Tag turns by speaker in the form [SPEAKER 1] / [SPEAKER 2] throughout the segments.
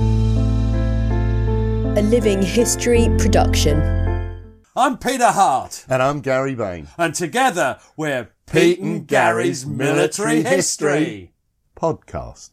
[SPEAKER 1] A Living History production.
[SPEAKER 2] I'm Peter Hart,
[SPEAKER 3] And I'm Gary Bain.
[SPEAKER 2] and together we're Pete and Gary's Military History.
[SPEAKER 3] Podcast.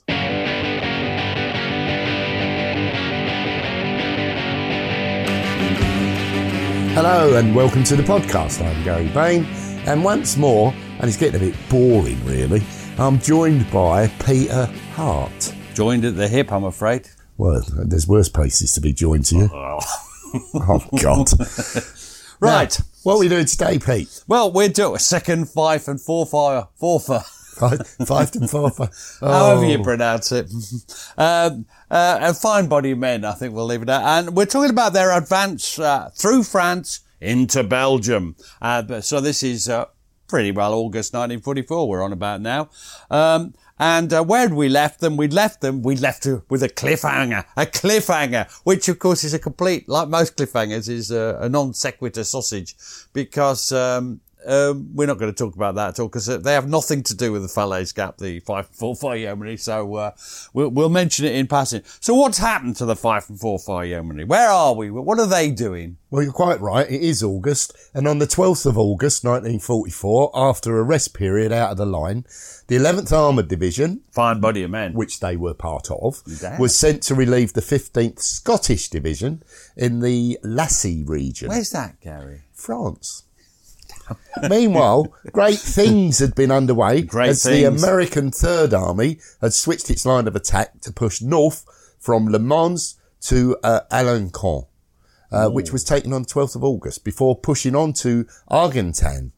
[SPEAKER 3] Hello and welcome to the podcast. I'm Gary Bain, and once more, and it's getting a bit boring really, I'm joined by Peter Hart.
[SPEAKER 2] Joined at the hip, I'm afraid.
[SPEAKER 3] Well, there's worse places to be joined to you. Oh, God.
[SPEAKER 2] Right.
[SPEAKER 3] Now, what are we doing today, Pete?
[SPEAKER 2] Well, we're doing a second, five, and four fire, four for.
[SPEAKER 3] Five, five to four. five.
[SPEAKER 2] However you
[SPEAKER 3] Oh.
[SPEAKER 2] pronounce it. um, uh, and fine body men, I think we'll leave it at. And we're talking about their advance uh, through France into Belgium. Uh, so this is uh, pretty well August 1944 we're on about now. Um, and uh, where had we left them? We'd left them, we left her with a cliffhanger, a cliffhanger, which of course is a complete, like most cliffhangers, is a, a non sequitur sausage because um, um, we're not going to talk about that at all because they have nothing to do with the Falaise Gap, the Fife and Forfar Yeomanry. So uh, we'll, we'll mention it in passing. So what's happened to the Fife and Forfar Yeomanry? Where are we? What are they doing?
[SPEAKER 3] Well, you're quite right. It is August. And on the 12th of August, 1944, after a rest period out of the line, the 11th Armoured Division,
[SPEAKER 2] Fine body of men.
[SPEAKER 3] which they were part of,
[SPEAKER 2] Damn.
[SPEAKER 3] was sent to relieve the 15th Scottish Division in the Lassy region,
[SPEAKER 2] Where's that, Gary?
[SPEAKER 3] France. Meanwhile, great things had been underway
[SPEAKER 2] Great
[SPEAKER 3] as the. American Third Army had switched its line of attack to push north from Le Mans to uh, Alençon, uh, which was taken on 12th of August before pushing on to Argentan.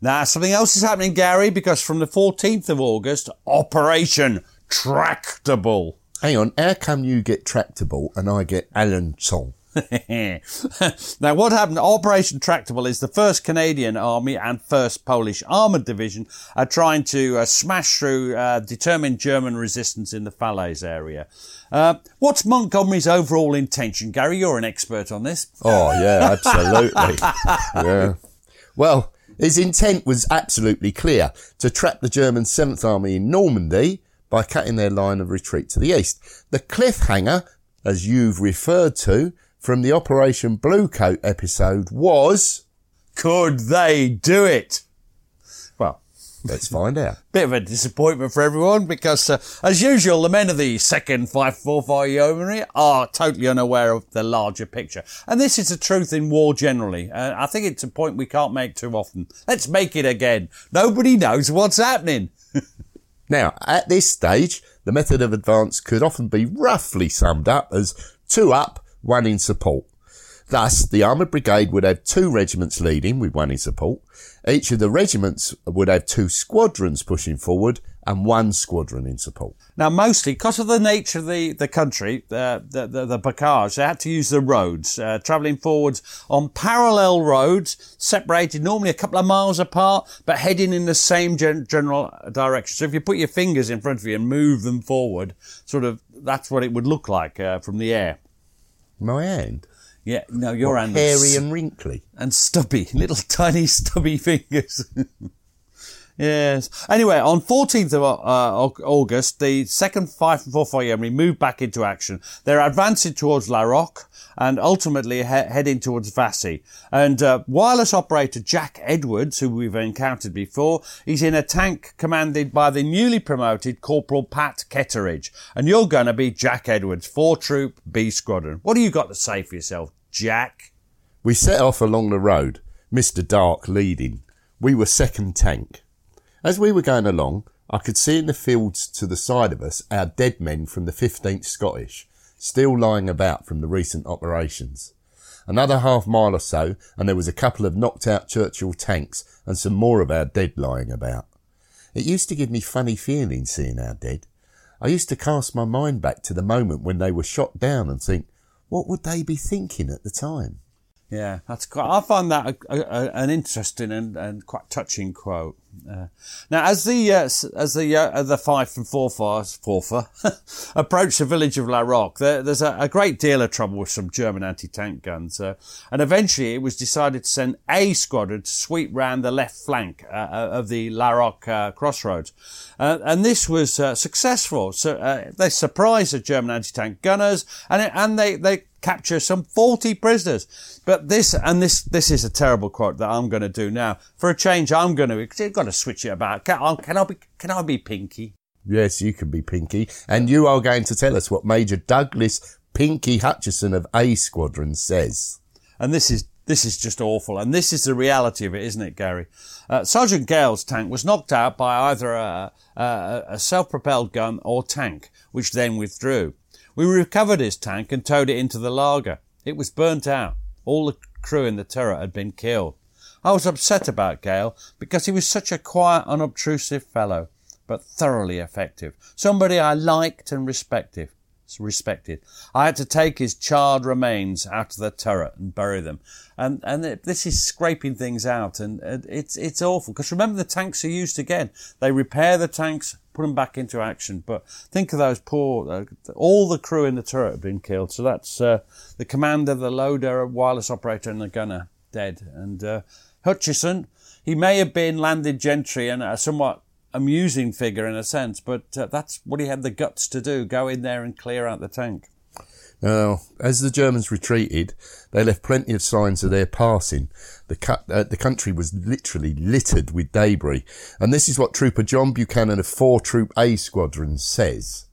[SPEAKER 2] Now, something else is happening, Gary, because from the 14th of August, Operation Tractable.
[SPEAKER 3] Hang on, how come you get tractable and I get Alençon?
[SPEAKER 2] now, what happened? Operation Tractable is the first Canadian Army and first Polish Armoured Division are trying to uh, smash through uh, determined German resistance in the Falaise area. Uh, what's Montgomery's overall intention, Gary? You're an expert on this.
[SPEAKER 3] Oh, yeah, absolutely. yeah. Well, his intent was absolutely clear to trap the German 7th Army in Normandy by cutting their line of retreat to the east. The cliffhanger, as you've referred to from the Operation Bluecoat episode, was.
[SPEAKER 2] Could they do it? Well,
[SPEAKER 3] Let's find out.
[SPEAKER 2] bit of a disappointment for everyone because, uh, as usual, the men of the second Fife and Forfar Yeomanry are totally unaware of the larger picture. And this is the truth in war generally. Uh, I think it's a point we can't make too often. Let's make it again. Nobody knows what's happening.
[SPEAKER 3] Now, at this stage, the method of advance could often be roughly summed up as two up, one in support. Thus, the armoured brigade would have two regiments leading with one in support. Each of the regiments would have two squadrons pushing forward and one squadron in support.
[SPEAKER 2] Now, mostly because of the nature of the, the country, uh, the, the, the Bocage, they had to use the roads, uh, travelling forwards on parallel roads, separated normally a couple of miles apart, but heading in the same gen- general direction. So if you put your fingers in front of you and move them forward, sort of, that's what it would look like uh, from the air.
[SPEAKER 3] My hand.
[SPEAKER 2] Yeah, no, your
[SPEAKER 3] What,
[SPEAKER 2] hand
[SPEAKER 3] hairy and wrinkly.
[SPEAKER 2] and stubby, little tiny stubby fingers. Yes. Anyway, on 14th of uh, August, the 2nd Fife and Forfar Yeomanry moved back into action. They're advancing towards La Roque and ultimately he- heading towards Vassy. And uh, wireless operator Jack Edwards, who we've encountered before, he's in a tank commanded by the newly promoted Corporal Pat Ketteridge. And you're going to be Jack Edwards, 4 Troop B Squadron. What do you got to say for yourself, Jack?
[SPEAKER 3] We set off along the road, Mr. Dark leading. We were second tank. As we were going along, I could see in the fields to the side of us our dead men from the 15th Scottish, still lying about from the recent operations. Another half mile or so, and there was a couple of knocked out Churchill tanks and some more of our dead lying about. It used to give me funny feelings seeing our dead. I used to cast my mind back to the moment when they were shot down and think, what would they be thinking at the time?
[SPEAKER 2] Yeah, that's quite. I find that a, a, an interesting and, and quite touching quote. Uh, now, as the uh, as the uh, the Fife and Forfar approach the village of La Roque, there, there's a, a, great deal of trouble with some German anti-tank guns, uh, and eventually it was decided to send a squadron to sweep round the left flank uh, uh, of the La Roque crossroads, and this was successful. So they surprised the German anti-tank gunners, and it, and they they capture some 40 prisoners. But this, and this, this is a terrible quote that I'm going to do now. For a change, I'm going to, you've got to switch it about. Can I, can I be, can I be Pinky?
[SPEAKER 3] Yes, you can be Pinky. And you are going to tell us what Major Douglas Pinky Hutchison of A Squadron says.
[SPEAKER 2] And this is, this is just awful. And this is the reality of it, isn't it, Gary? Uh, Sergeant Gale's tank was knocked out by either a, a, a self-propelled gun or tank, which then withdrew. We recovered his tank and towed it into the lager. It was burnt out. All the crew in the turret had been killed. I was upset about Gale because he was such a quiet, unobtrusive fellow, but thoroughly effective. Somebody I liked and respected respected. I had to take his charred remains out of the turret and bury them. And, and this is scraping things out and it's, it's awful. Because remember the tanks are used again. They repair the tanks, put them back into action. But think of those poor, uh, all the crew in the turret have been killed. So that's, uh, the commander, the loader, wireless operator and the gunner dead. And, uh, Hutchison, he may have been landed gentry and a somewhat amusing figure in a sense, but uh, that's what he had the guts to do: go in there and clear out the tank.
[SPEAKER 3] Now, as the Germans retreated, they left plenty of signs of their passing. The, cu- uh, the country was literally littered with debris, and this is what Trooper John Buchanan of 4 Troop A Squadron says.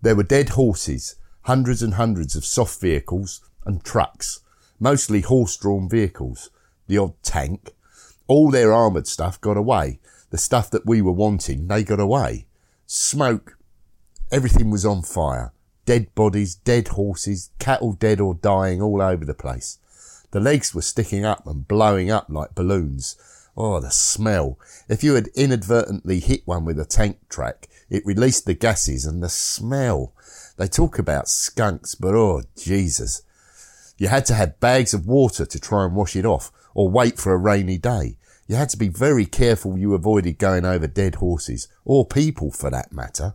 [SPEAKER 3] There were dead horses, hundreds and hundreds of soft vehicles, and trucks, mostly horse-drawn vehicles, the odd tank. All their armoured stuff got away, the stuff that we were wanting, they got away. Smoke, everything was on fire. Dead bodies, dead horses, cattle dead or dying all over the place. The legs were sticking up and blowing up like balloons. Oh, the smell. If you had inadvertently hit one with a tank track, it released the gases and the smell. They talk about skunks, but oh, Jesus. You had to have bags of water to try and wash it off or wait for a rainy day. You had to be very careful you avoided going over dead horses, or people for that matter.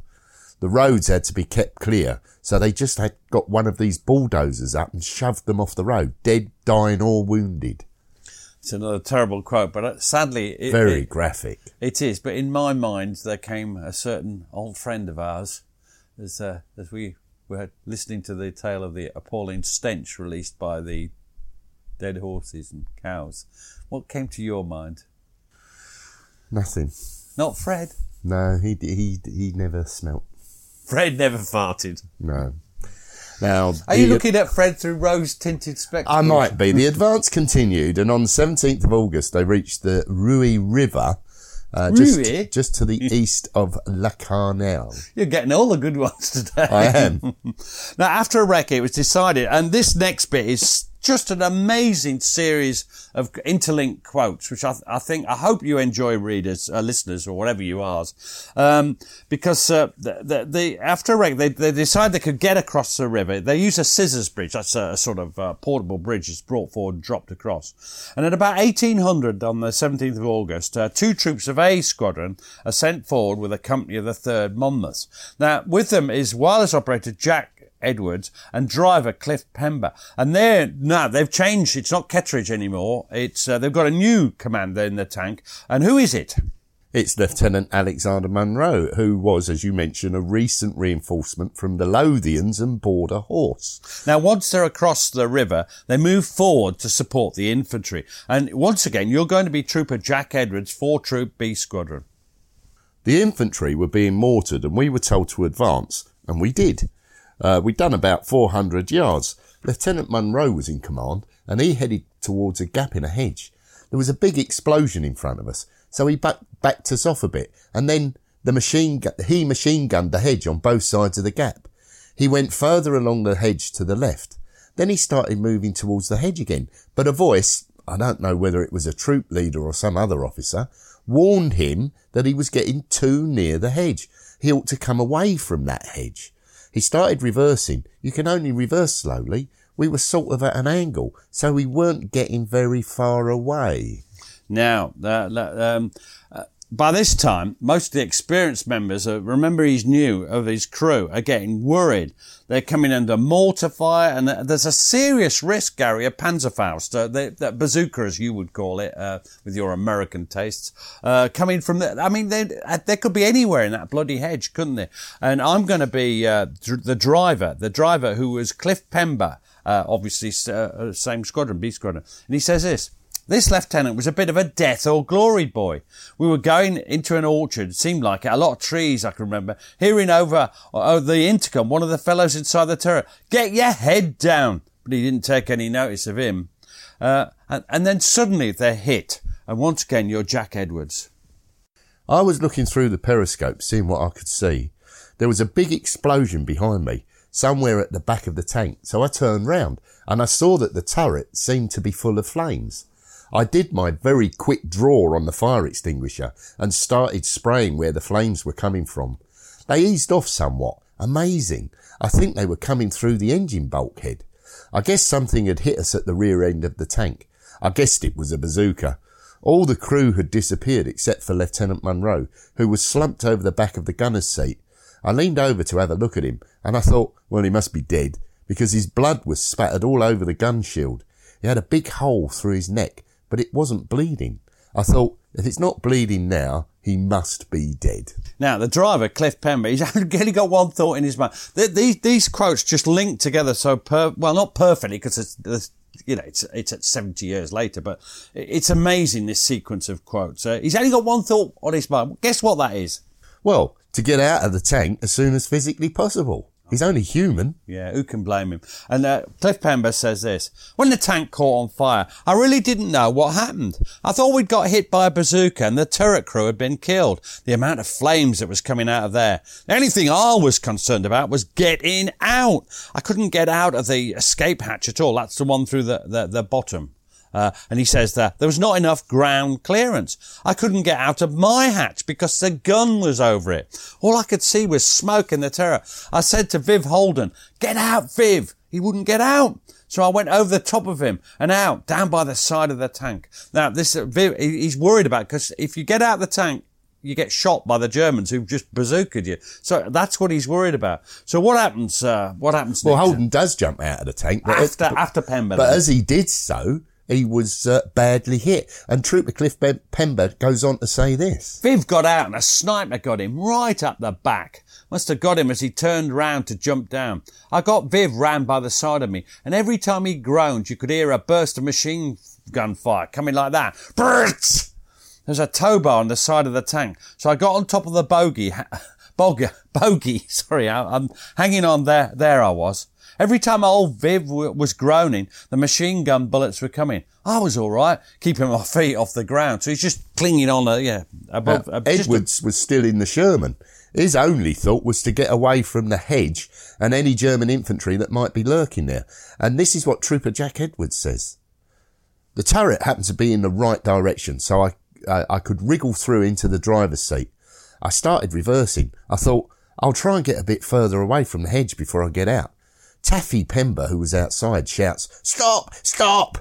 [SPEAKER 3] The roads had to be kept clear, so they just had got one of these bulldozers up and shoved them off the road, dead, dying, or wounded.
[SPEAKER 2] It's another terrible quote, but uh, sadly,
[SPEAKER 3] it, very it, graphic.
[SPEAKER 2] It is, but in my mind, there came a certain old friend of ours, as uh, as we were listening to the tale of the appalling stench released by the dead horses and cows. What came to your mind?
[SPEAKER 3] Nothing.
[SPEAKER 2] Not Fred.
[SPEAKER 3] No, he he he never smelt.
[SPEAKER 2] Fred never farted.
[SPEAKER 3] No. Now,
[SPEAKER 2] are you looking at Fred through rose-tinted spectacles?
[SPEAKER 3] I might be. The advance continued, and on the 17th of August, they reached the Rui River, uh, just, just to the east of La Lacarnelle.
[SPEAKER 2] You're getting all the good ones today.
[SPEAKER 3] I am.
[SPEAKER 2] now, after a recce, it was decided, and this next bit is just an amazing series of interlinked quotes, which I, I think, I hope you enjoy readers, uh, listeners, or whatever you are, um, because uh, the, the, the, after a recce, they, they decided they could get across the river. They use a scissors bridge. That's a, a sort of uh, portable bridge. It's brought forward, dropped across. And at about 1800 on the 17th of August, uh, two troops of A Squadron are sent forward with a company of the 3rd Monmouth. Now, with them is wireless operator Jack Edwards and driver Cliff Pember. And they're, now they've changed. It's not Ketteridge anymore. It's, uh, they've got a new commander in the tank. And who is it?
[SPEAKER 3] It's Lieutenant Alexander Munro, who was, as you mentioned, a recent reinforcement from the Lothians and Border Horse.
[SPEAKER 2] Now, once they're across the river, they move forward to support the infantry. And once again, you're going to be Trooper Jack Edwards, 4 Troop B Squadron.
[SPEAKER 3] The infantry were being mortared and we were told to advance, and we did. Uh, we'd done about 400 yards. Lieutenant Munro was in command and he headed towards a gap in a hedge. There was a big explosion in front of us, so he back, backed us off a bit and then the machine gu- he machine gunned the hedge on both sides of the gap. He went further along the hedge to the left. Then he started moving towards the hedge again, but a voice, I don't know whether it was a troop leader or some other officer, warned him that he was getting too near the hedge. He ought to come away from that hedge. He started reversing. You can only reverse slowly. We were sort of at an angle, so we weren't getting very far away.
[SPEAKER 2] Now, um, uh, by this time, most of the experienced members, uh, remember he's new, of his crew, are getting worried. They're coming under mortar fire, and there's a serious risk, Gary, of Panzerfaust, uh, the, bazooka, as you would call it, uh, with your American tastes, uh, coming from the. I mean, they, uh, they could be anywhere in that bloody hedge, couldn't they? And I'm going to be uh, dr- the driver, the driver who was Cliff Pember, uh, obviously same squadron, B squadron, and he says this. This lieutenant was a bit of a death or glory boy. We were going into an orchard, seemed like it, a lot of trees, I can remember, hearing over, over the intercom one of the fellows inside the turret, get your head down. But he didn't take any notice of him. Uh, and, and then suddenly they're hit. And once again, you're Jack Edwards.
[SPEAKER 3] I was looking through the periscope, seeing what I could see. There was a big explosion behind me, somewhere at the back of the tank, so I turned round and I saw that the turret seemed to be full of flames. I did my very quick draw on the fire extinguisher and started spraying where the flames were coming from. They eased off somewhat. Amazing. I think they were coming through the engine bulkhead. I guess something had hit us at the rear end of the tank. I guessed it was a bazooka. All the crew had disappeared except for Lieutenant Munro, who was slumped over the back of the gunner's seat. I leaned over to have a look at him, and I thought, well, he must be dead, because his blood was spattered all over the gun shield. He had a big hole through his neck, but it wasn't bleeding. I thought, if it's not bleeding now, he must be dead.
[SPEAKER 2] Now, the driver, Cliff Pember, he's only got one thought in his mind. These, these quotes just link together so per, well, not perfectly, because it's, it's, you know, it's, it's at 70 years later, but it's amazing, this sequence of quotes. Uh, he's only got one thought on his mind. Guess what that is?
[SPEAKER 3] Well, to get out of the tank as soon as physically possible. He's only human.
[SPEAKER 2] Yeah, who can blame him? And uh, Cliff Pember says this. When the tank caught on fire, I really didn't know what happened. I thought we'd got hit by a bazooka and the turret crew had been killed. The amount of flames that was coming out of there. The only thing I was concerned about was getting out. I couldn't get out of the escape hatch at all. That's the one through the, the, the bottom. Uh, and he says that there was not enough ground clearance. I couldn't get out of my hatch because the gun was over it. All I could see was smoke and the turret. I said to Viv Holden, get out, Viv. He wouldn't get out. So I went over the top of him and out, down by the side of the tank. Now, this, uh, Viv, he's worried about because if you get out of the tank, you get shot by the Germans who've just bazookaed you. So that's what he's worried about. So what happens? Uh, what happens?
[SPEAKER 3] Well,
[SPEAKER 2] next?
[SPEAKER 3] Holden does jump out of the tank but
[SPEAKER 2] after
[SPEAKER 3] it-
[SPEAKER 2] after Pember.
[SPEAKER 3] But as he did so, he was uh, badly hit. And Trooper Cliff Pem- Pember goes on to say this.
[SPEAKER 2] Viv got out and a sniper got him right up the back. Must have got him as he turned round to jump down. I got Viv round by the side of me, and every time he groaned, you could hear a burst of machine gun fire coming like that. Brrrt! There's a tow bar on the side of the tank, so I got on top of the bogey, bog, bogey, sorry, I'm hanging on there, there I was. Every time old Viv w- was groaning, the machine gun bullets were coming. I was all right, keeping my feet off the ground. So he's just clinging on, uh, yeah, above. uh, just a-
[SPEAKER 3] Edwards was still in the Sherman. His only thought was to get away from the hedge and any German infantry that might be lurking there. And this is what Trooper Jack Edwards says. The turret happened to be in the right direction, so I, uh, I could wriggle through into the driver's seat. I started reversing. I thought, I'll try and get a bit further away from the hedge before I get out. Taffy Pember, who was outside, shouts, Stop! Stop!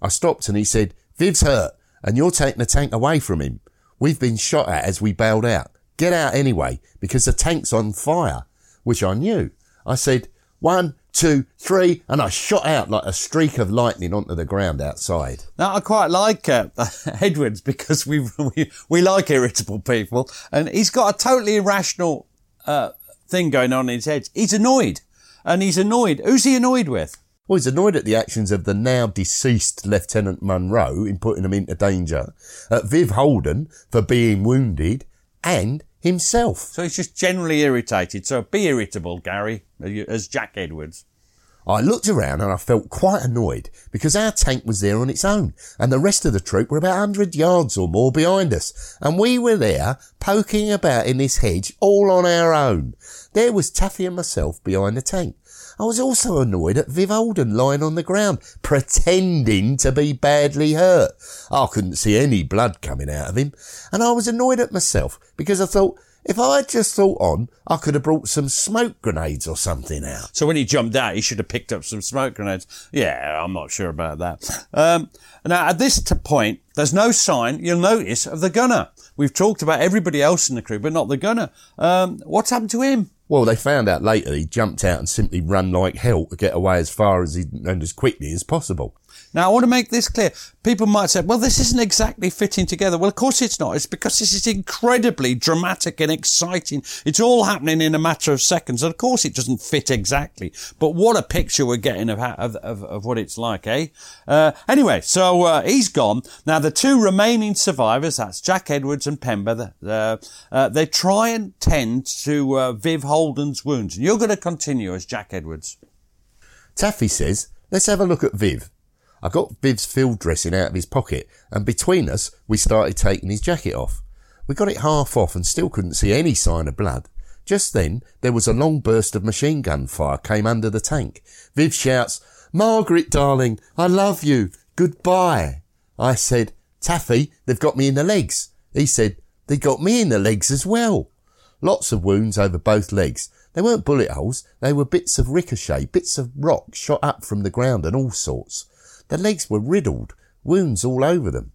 [SPEAKER 3] I stopped and he said, Viv's hurt and you're taking the tank away from him. We've been shot at as we bailed out. Get out anyway because the tank's on fire, which I knew. I said, one, two, three, and I shot out like a streak of lightning onto the ground outside.
[SPEAKER 2] Now, I quite like uh, Edwards because we, we we like irritable people, and he's got a totally irrational uh, thing going on in his head. He's annoyed, and he's annoyed. Who's he annoyed with?
[SPEAKER 3] Well, he's annoyed at the actions of the now deceased Lieutenant Munro in putting him into danger, at Viv Holden for being wounded, and himself.
[SPEAKER 2] So he's just generally irritated. So be irritable, Gary, as Jack Edwards.
[SPEAKER 3] I looked around and I felt quite annoyed because our tank was there on its own and the rest of the troop were about 100 yards or more behind us and we were there poking about in this hedge all on our own. There was Taffy and myself behind the tank. I was also annoyed at Viv Holden lying on the ground, pretending to be badly hurt. I couldn't see any blood coming out of him, and I was annoyed at myself because I thought, if I had just thought on, I could have brought some smoke grenades or something out.
[SPEAKER 2] So when he jumped out, he should have picked up some smoke grenades. Yeah, I'm not sure about that. Um, now, at this point, there's no sign, you'll notice, of the gunner. We've talked about everybody else in the crew, but not the gunner. Um, what's happened to him?
[SPEAKER 3] Well, they found out later he jumped out and simply run like hell to get away as far as he and as quickly as possible.
[SPEAKER 2] Now, I want to make this clear. People might say, well, this isn't exactly fitting together. Well, of course it's not. It's because this is incredibly dramatic and exciting. It's all happening in a matter of seconds. And of course it doesn't fit exactly. But what a picture we're getting of, of, of, of what it's like, eh? Uh, anyway, so uh, he's gone. Now, the two remaining survivors, that's Jack Edwards and Pember, uh, they try and tend to uh, Viv Holden's wounds. And you're going to continue as Jack Edwards.
[SPEAKER 3] Taffy says, let's have a look at Viv. I got Viv's field dressing out of his pocket, and between us, we started taking his jacket off. We got it half off and still couldn't see any sign of blood. Just then, there was a long burst of machine gun fire came under the tank. Viv shouts, Margaret, darling, I love you. Goodbye. I said, Taffy, they've got me in the legs. He said, they got me in the legs as well. Lots of wounds over both legs. They weren't bullet holes. They were bits of ricochet, bits of rock shot up from the ground and all sorts. The legs were riddled, wounds all over them.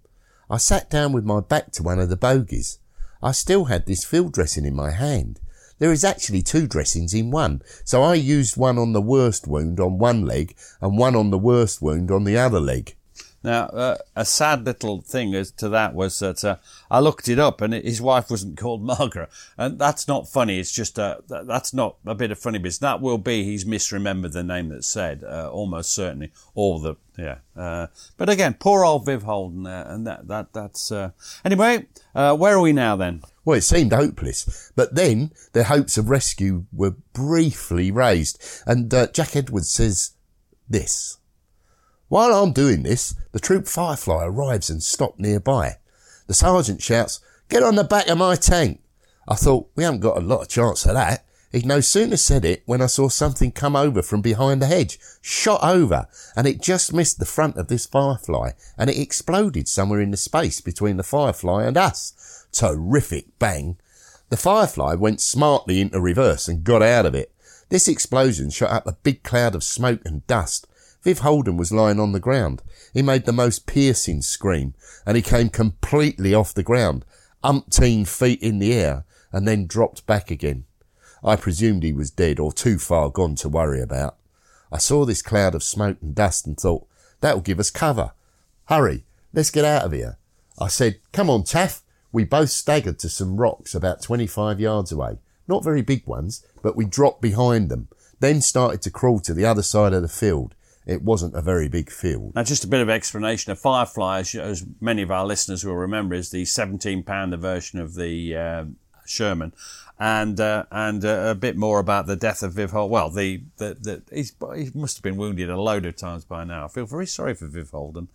[SPEAKER 3] I sat down with my back to one of the bogies. I still had this field dressing in my hand. There is actually two dressings in one, so I used one on the worst wound on one leg and one on the worst wound on the other leg.
[SPEAKER 2] Now, uh, a sad little thing as to that was that uh, I looked it up, and his wife wasn't called Margaret, and that's not funny. It's just a that's not a bit of funny business. That will be he's misremembered the name that's said, uh, almost certainly, or the yeah. Uh, but again, poor old Viv Holden there, and that that that's uh, anyway. Uh, where are we now then?
[SPEAKER 3] Well, it seemed hopeless, but then their hopes of rescue were briefly raised, and Jack Edwards says this. While I'm doing this, the troop Firefly arrives and stops nearby. The sergeant shouts, get on the back of my tank. I thought, we haven't got a lot of chance of that. He'd no sooner said it when I saw something come over from behind the hedge, shot over, and it just missed the front of this Firefly, and it exploded somewhere in the space between the Firefly and us. Terrific bang. The Firefly went smartly into reverse and got out of it. This explosion shot up a big cloud of smoke and dust, Viv Holden was lying on the ground. He made the most piercing scream, and he came completely off the ground, umpteen feet in the air, and then dropped back again. I presumed he was dead or too far gone to worry about. I saw this cloud of smoke and dust and thought, that'll give us cover. Hurry, let's get out of here. I said, come on, Taff. We both staggered to some rocks about 25 yards away. Not very big ones, but we dropped behind them, then started to crawl to the other side of the field it wasn't a very big field.
[SPEAKER 2] Now, just a bit of explanation. A Firefly, as, as many of our listeners will remember, is the 17 pounder version of the uh, Sherman. And uh, and uh, a bit more about the death of Viv Holden. Well, the, the, the he must have been wounded a load of times by now. I feel very sorry for Viv Holden.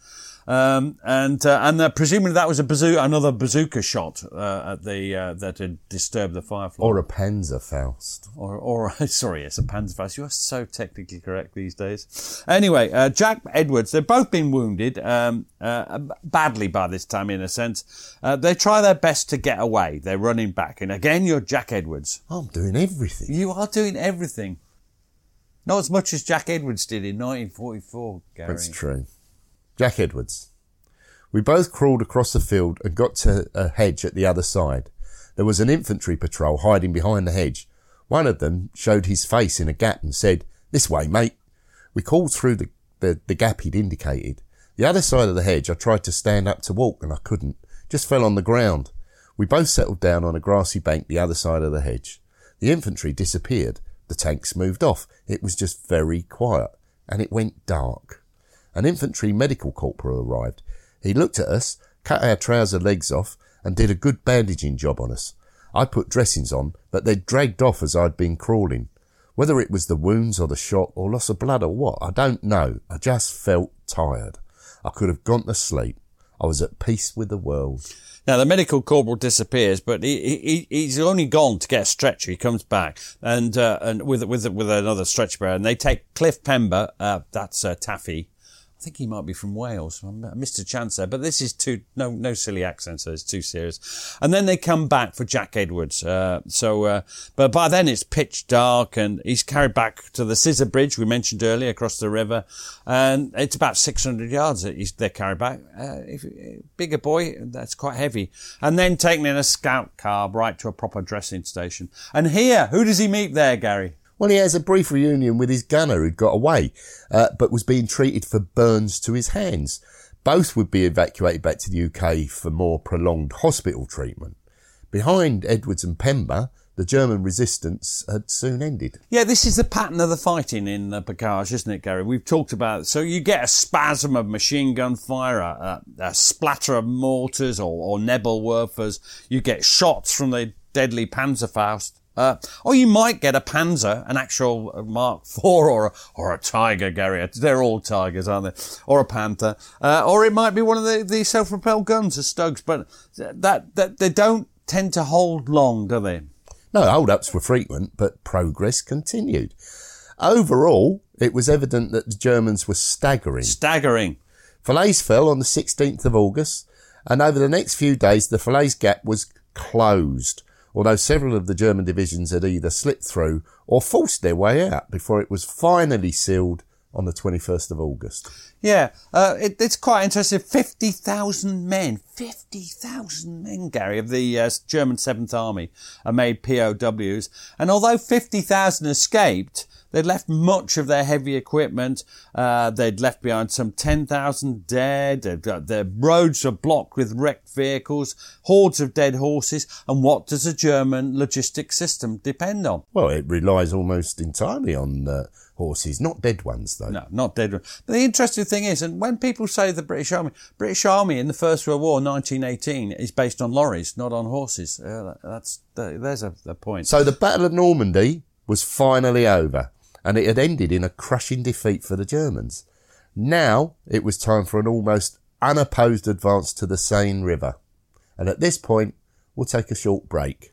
[SPEAKER 2] Um, and uh, and uh, presumably that was a bazooka, another bazooka shot uh, at the uh, that had disturbed the Firefly,
[SPEAKER 3] or a Panzerfaust,
[SPEAKER 2] or or sorry, it's a Panzerfaust. You are so technically correct these days. Anyway, uh, Jack Edwards, they've both been wounded um, uh, badly by this time, in a sense. they try their best to get away. They're running back, and again, you're Jack Edwards.
[SPEAKER 3] I'm doing everything.
[SPEAKER 2] You are doing everything. Not as much as Jack Edwards did in 1944, Gary.
[SPEAKER 3] That's true. Jack Edwards. We both crawled across the field and got to a hedge at the other side. There was an infantry patrol hiding behind the hedge. One of them showed his face in a gap and said, This way, mate. We called through the, the, the gap he'd indicated. The other side of the hedge, I tried to stand up to walk and I couldn't. Just fell on the ground. We both settled down on a grassy bank the other side of the hedge. The infantry disappeared. The tanks moved off. It was just very quiet. And it went dark. An infantry medical corporal arrived. He looked at us, cut our trouser legs off, and did a good bandaging job on us. I put dressings on, but they'd dragged off as I'd been crawling. Whether it was the wounds or the shock or loss of blood or what, I don't know. I just felt tired. I could have gone to sleep. I was at peace with the world.
[SPEAKER 2] Now the medical corporal disappears, but he, he he's only gone to get a stretcher. He comes back and uh, and with with with another stretcher bearer, and they take Cliff Pember, uh, that's uh, Taffy, think he might be from Wales. I missed a chance there, but this is too no no silly accents. So it's too serious. And then they come back for Jack Edwards. Uh, so, uh, but by then it's pitch dark, and he's carried back to the Scissor Bridge we mentioned earlier across the river, and it's about 600 yards that he's, they're carried back. Uh, if, bigger boy, that's quite heavy. And then taken in a scout car right to a proper dressing station. And here, who does he meet there, Gary?
[SPEAKER 3] Well, he has a brief reunion with his gunner who'd got away, uh, but was being treated for burns to his hands. Both would be evacuated back to the UK for more prolonged hospital treatment. Behind Edwards and Pember, the German resistance had soon ended.
[SPEAKER 2] Yeah, this is the pattern of the fighting in the Bocage, isn't it, Gary? We've talked about it. So you get a spasm of machine gun fire, a, a splatter of mortars or, or Nebelwerfers. You get shots from the deadly Panzerfaust. Uh, or you might get a Panzer, an actual uh, Mark IV or a, or a Tiger, Gary. They're all Tigers, aren't they? Or a Panther. Uh, or it might be one of the, the self-propelled guns, the Stugs. But that, that, they don't tend to hold long, do they?
[SPEAKER 3] No, hold-ups were frequent, but progress continued. Overall, it was evident that the Germans were staggering.
[SPEAKER 2] Staggering.
[SPEAKER 3] Falaise fell on the 16th of August, and over the next few days, the Falaise Gap was closed although several of the German divisions had either slipped through or forced their way out before it was finally sealed on the 21st of August.
[SPEAKER 2] Yeah, uh, it, it's quite interesting. 50,000 men, 50,000 men, Gary, of the uh, German 7th Army are made POWs. And although 50,000 escaped, They'd left much of their heavy equipment. Uh, they'd left behind some 10,000 dead. Their roads were blocked with wrecked vehicles, hordes of dead horses. And what does a German logistics system depend on?
[SPEAKER 3] Well, it relies almost entirely on uh, horses, not dead ones, though.
[SPEAKER 2] No, not dead ones. But the interesting thing is, and when people say the British Army, British Army in the First World War, 1918, is based on lorries, not on horses. Uh, that's there's a, a point.
[SPEAKER 3] So the Battle of Normandy was finally over and it had ended in a crushing defeat for the Germans. Now it was time for an almost unopposed advance to the Seine River. And at this point, we'll take a short break.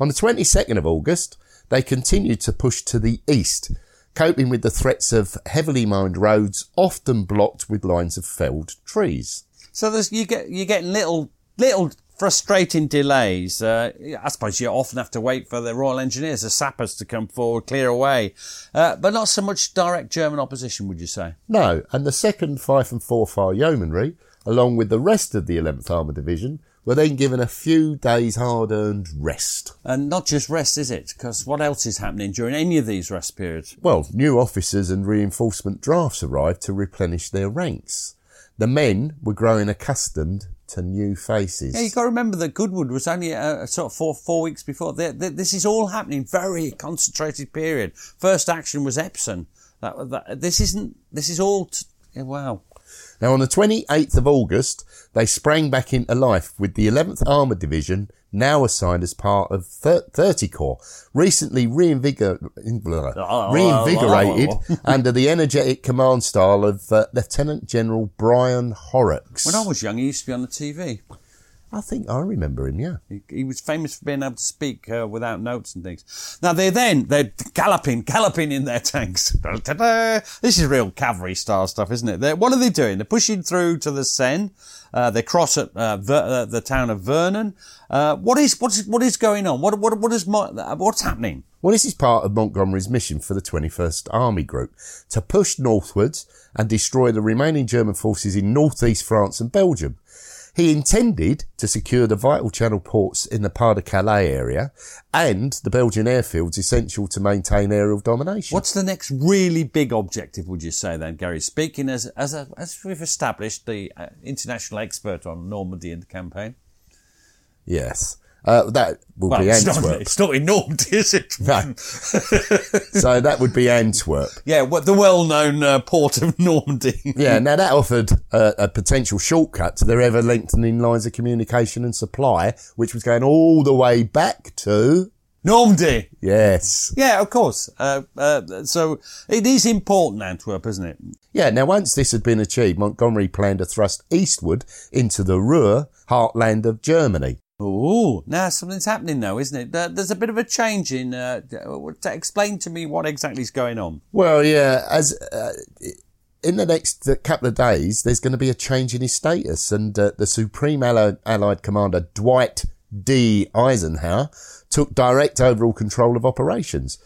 [SPEAKER 3] On the 22nd of August, they continued to push to the east, coping with the threats of heavily mined roads, often blocked with lines of felled trees.
[SPEAKER 2] So there's, you get you get little little frustrating delays. Uh, I suppose you often have to wait for the Royal Engineers, the sappers, to come forward, clear away, uh, but not so much direct German opposition. Would you say?
[SPEAKER 3] No, and the second Fife and Forfar Yeomanry, along with the rest of the 11th Armour Division, were then given a few days hard-earned rest.
[SPEAKER 2] And not just rest, is it? Because what else is happening during any of these rest periods?
[SPEAKER 3] Well, new officers and reinforcement drafts arrived to replenish their ranks. The men were growing accustomed to new faces.
[SPEAKER 2] Yeah, you've got to remember that Goodwood was only a, a sort of four four weeks before. they they this is all happening very concentrated period. First action was Epsom. That, that, this isn't. This is all. T- wow.
[SPEAKER 3] Now, on the 28th of August, they sprang back into life with the 11th Armoured Division, now assigned as part of 30 Corps, recently reinvigor- ah, reinvigorated ah, ah, under the energetic command style of uh, Lieutenant General Brian Horrocks.
[SPEAKER 2] When I was young, he used to be on the TV.
[SPEAKER 3] I think I remember him, yeah.
[SPEAKER 2] He, he was famous for being able to speak uh, without notes and things. Now they're then, they're galloping, galloping in their tanks. This is real cavalry style stuff, isn't it? They're, what are they doing? They're pushing through to the Seine. Uh, they cross at uh, Ver, uh, the town of Vernon. Uh, what is what is what is going on? What what what is what's happening?
[SPEAKER 3] Well, this is part of Montgomery's mission for the 21st Army Group to push northwards and destroy the remaining German forces in northeast France and Belgium. He intended to secure the vital channel ports in the Pas-de-Calais area and the Belgian airfields essential to maintain aerial domination.
[SPEAKER 2] What's the next really big objective, would you say then, Gary? Speaking as, as, a, as we've established the uh, international expert on Normandy in the campaign.
[SPEAKER 3] Yes. Uh, that will well, be
[SPEAKER 2] it's
[SPEAKER 3] Antwerp.
[SPEAKER 2] Not, it's not in Normandy, is it?
[SPEAKER 3] No. so that would be Antwerp.
[SPEAKER 2] Yeah, well, the well-known uh, port of Normandy.
[SPEAKER 3] yeah, now that offered a, a potential shortcut to their ever-lengthening lines of communication and supply, which was going all the way back to
[SPEAKER 2] Normandy.
[SPEAKER 3] Yes.
[SPEAKER 2] Yeah, of course. Uh, uh, so it is important, Antwerp, isn't it?
[SPEAKER 3] Yeah. Now, once this had been achieved, Montgomery planned to thrust eastward into the Ruhr, heartland of Germany.
[SPEAKER 2] Oh, now something's happening though, isn't it? There's a bit of a change in. Uh, explain to me what exactly is going on.
[SPEAKER 3] Well, yeah, as uh, in the next couple of days, there's going to be a change in his status, and uh, the Supreme Allied Commander Dwight D. Eisenhower took direct overall control of operations.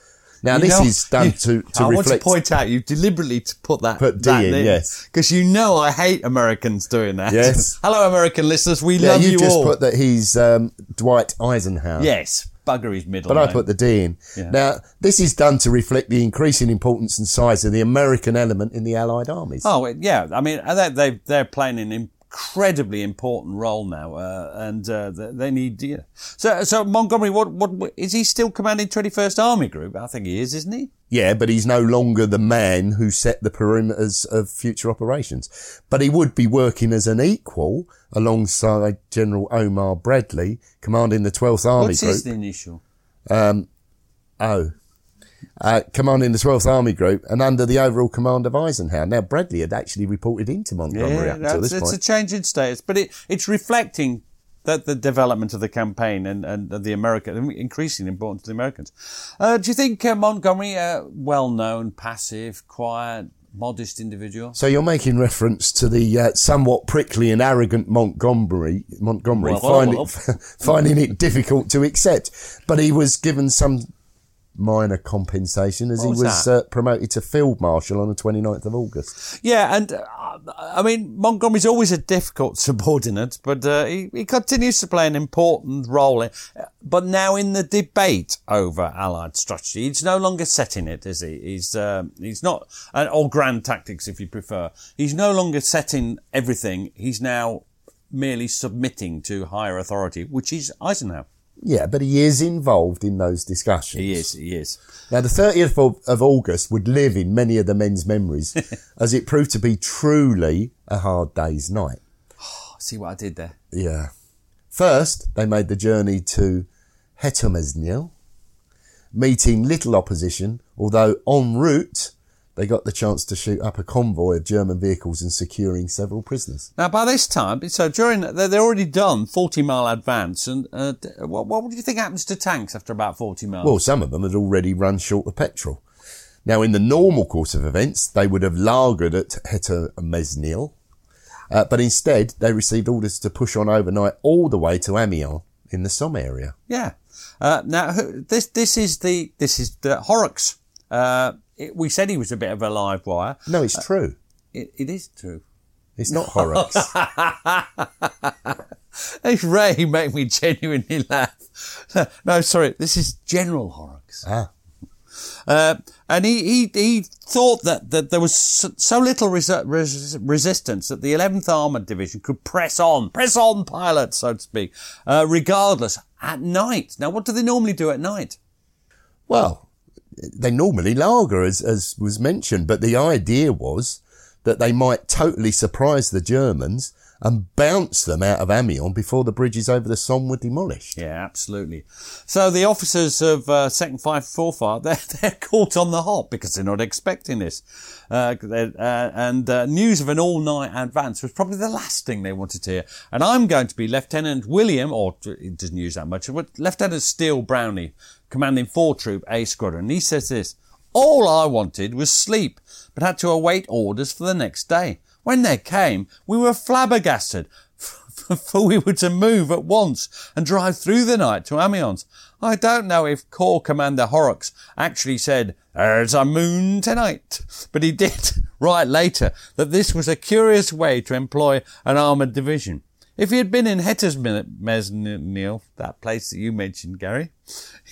[SPEAKER 3] Now you this know, is done to, to I
[SPEAKER 2] reflect. I
[SPEAKER 3] want to
[SPEAKER 2] point out you deliberately to put that
[SPEAKER 3] put D
[SPEAKER 2] that
[SPEAKER 3] in,
[SPEAKER 2] in,
[SPEAKER 3] yes,
[SPEAKER 2] because you know I hate Americans doing that.
[SPEAKER 3] Yes.
[SPEAKER 2] Hello, American listeners, we
[SPEAKER 3] yeah,
[SPEAKER 2] love
[SPEAKER 3] you
[SPEAKER 2] you
[SPEAKER 3] just
[SPEAKER 2] all.
[SPEAKER 3] put that he's um, Dwight Eisenhower.
[SPEAKER 2] Yes, bugger his middle.
[SPEAKER 3] But
[SPEAKER 2] name.
[SPEAKER 3] I put the D in.
[SPEAKER 2] Yeah.
[SPEAKER 3] Now this is done to reflect the increasing importance and size of the American element in the Allied armies.
[SPEAKER 2] Oh yeah, I mean they they they're playing an incredibly important role now, uh, and uh, they need. Yeah. So, so Montgomery, what, what is he still commanding Twenty First Army Group? I think he is, isn't he?
[SPEAKER 3] Yeah, but he's no longer the man who set the perimeters of future operations. But he would be working as an equal alongside General Omar Bradley, commanding the 12th Army
[SPEAKER 2] What's
[SPEAKER 3] Group.
[SPEAKER 2] What's his initial?
[SPEAKER 3] Um, oh, uh, commanding the 12th Army Group and under the overall command of Eisenhower. Now, Bradley had actually reported into Montgomery
[SPEAKER 2] yeah,
[SPEAKER 3] up until this
[SPEAKER 2] it's
[SPEAKER 3] point.
[SPEAKER 2] It's a change in status, but it, it's reflecting that the development of the campaign and, and the American, increasing importance to the Americans. Uh, do you think uh, Montgomery, uh, well-known, passive, quiet, modest individual?
[SPEAKER 3] So you're making reference to the uh, somewhat prickly and arrogant Montgomery, Montgomery,
[SPEAKER 2] Well, well,
[SPEAKER 3] it, finding it difficult to accept, but he was given some minor compensation as
[SPEAKER 2] What
[SPEAKER 3] he
[SPEAKER 2] was
[SPEAKER 3] was uh, promoted to field marshal on the 29th of August.
[SPEAKER 2] Yeah, and uh, I mean Montgomery's always a difficult subordinate, but uh, he, he continues to play an important role. In, but now in the debate over Allied strategy, he's no longer setting it, is he? He's um, he's not, or grand tactics if you prefer. He's no longer setting everything. He's now merely submitting to higher authority, which is Eisenhower.
[SPEAKER 3] Yeah, but he is involved in those discussions.
[SPEAKER 2] He is, he is.
[SPEAKER 3] Now, the 30th of, of August would live in many of the men's memories as it proved to be truly a hard day's night.
[SPEAKER 2] See what I did there?
[SPEAKER 3] Yeah. First, they made the journey to Hetomesnil, meeting little opposition, although en route, they got the chance to shoot up a convoy of German vehicles and securing several prisoners.
[SPEAKER 2] Now, by this time, so during, they're they're already done 40 mile advance, and uh, what, what do you think happens to tanks after about 40 miles?
[SPEAKER 3] Well, some of them had already run short of petrol. Now, in the normal course of events, they would have lagered at Hetomesnil, uh, but instead they received orders to push on overnight all the way to Amiens in the Somme area.
[SPEAKER 2] Yeah. Uh, now this this is the this is the Horrocks. Uh, it, we said he was a bit of a live wire.
[SPEAKER 3] No, it's true.
[SPEAKER 2] It, it is true.
[SPEAKER 3] It's not Horrocks.
[SPEAKER 2] It's Ray make me genuinely laugh. No, sorry, this is General Horrocks.
[SPEAKER 3] ah.
[SPEAKER 2] Uh, and he, he, he thought that, that there was so, so little resi- res- resistance that the 11th Armoured Division could press on, press on pilots, so to speak, uh, regardless, at night. Now, what do they normally do at night?
[SPEAKER 3] Well, they normally lager, as, as was mentioned, but the idea was that they might totally surprise the Germans and bounce them out of Amiens before the bridges over the Somme were demolished.
[SPEAKER 2] Yeah, absolutely. So the officers of uh, Second Five Four Fire, they're, they're caught on the hop because they're not expecting this. Uh, uh, and uh, news of an all-night advance was probably the last thing they wanted to hear. And I'm going to be Lieutenant William, or he doesn't use that much, but Lieutenant Steel Brownlie, commanding 4 Troop A Squadron. And he says this, all I wanted was sleep, but had to await orders for the next day. When they came, we were flabbergasted, for we were to move at once and drive through the night to Amiens. I don't know if Corps Commander Horrocks actually said, there's a moon tonight, but he did write later that this was a curious way to employ an armoured division. If he had been in Hettesmesnil, that place that you mentioned, Gary,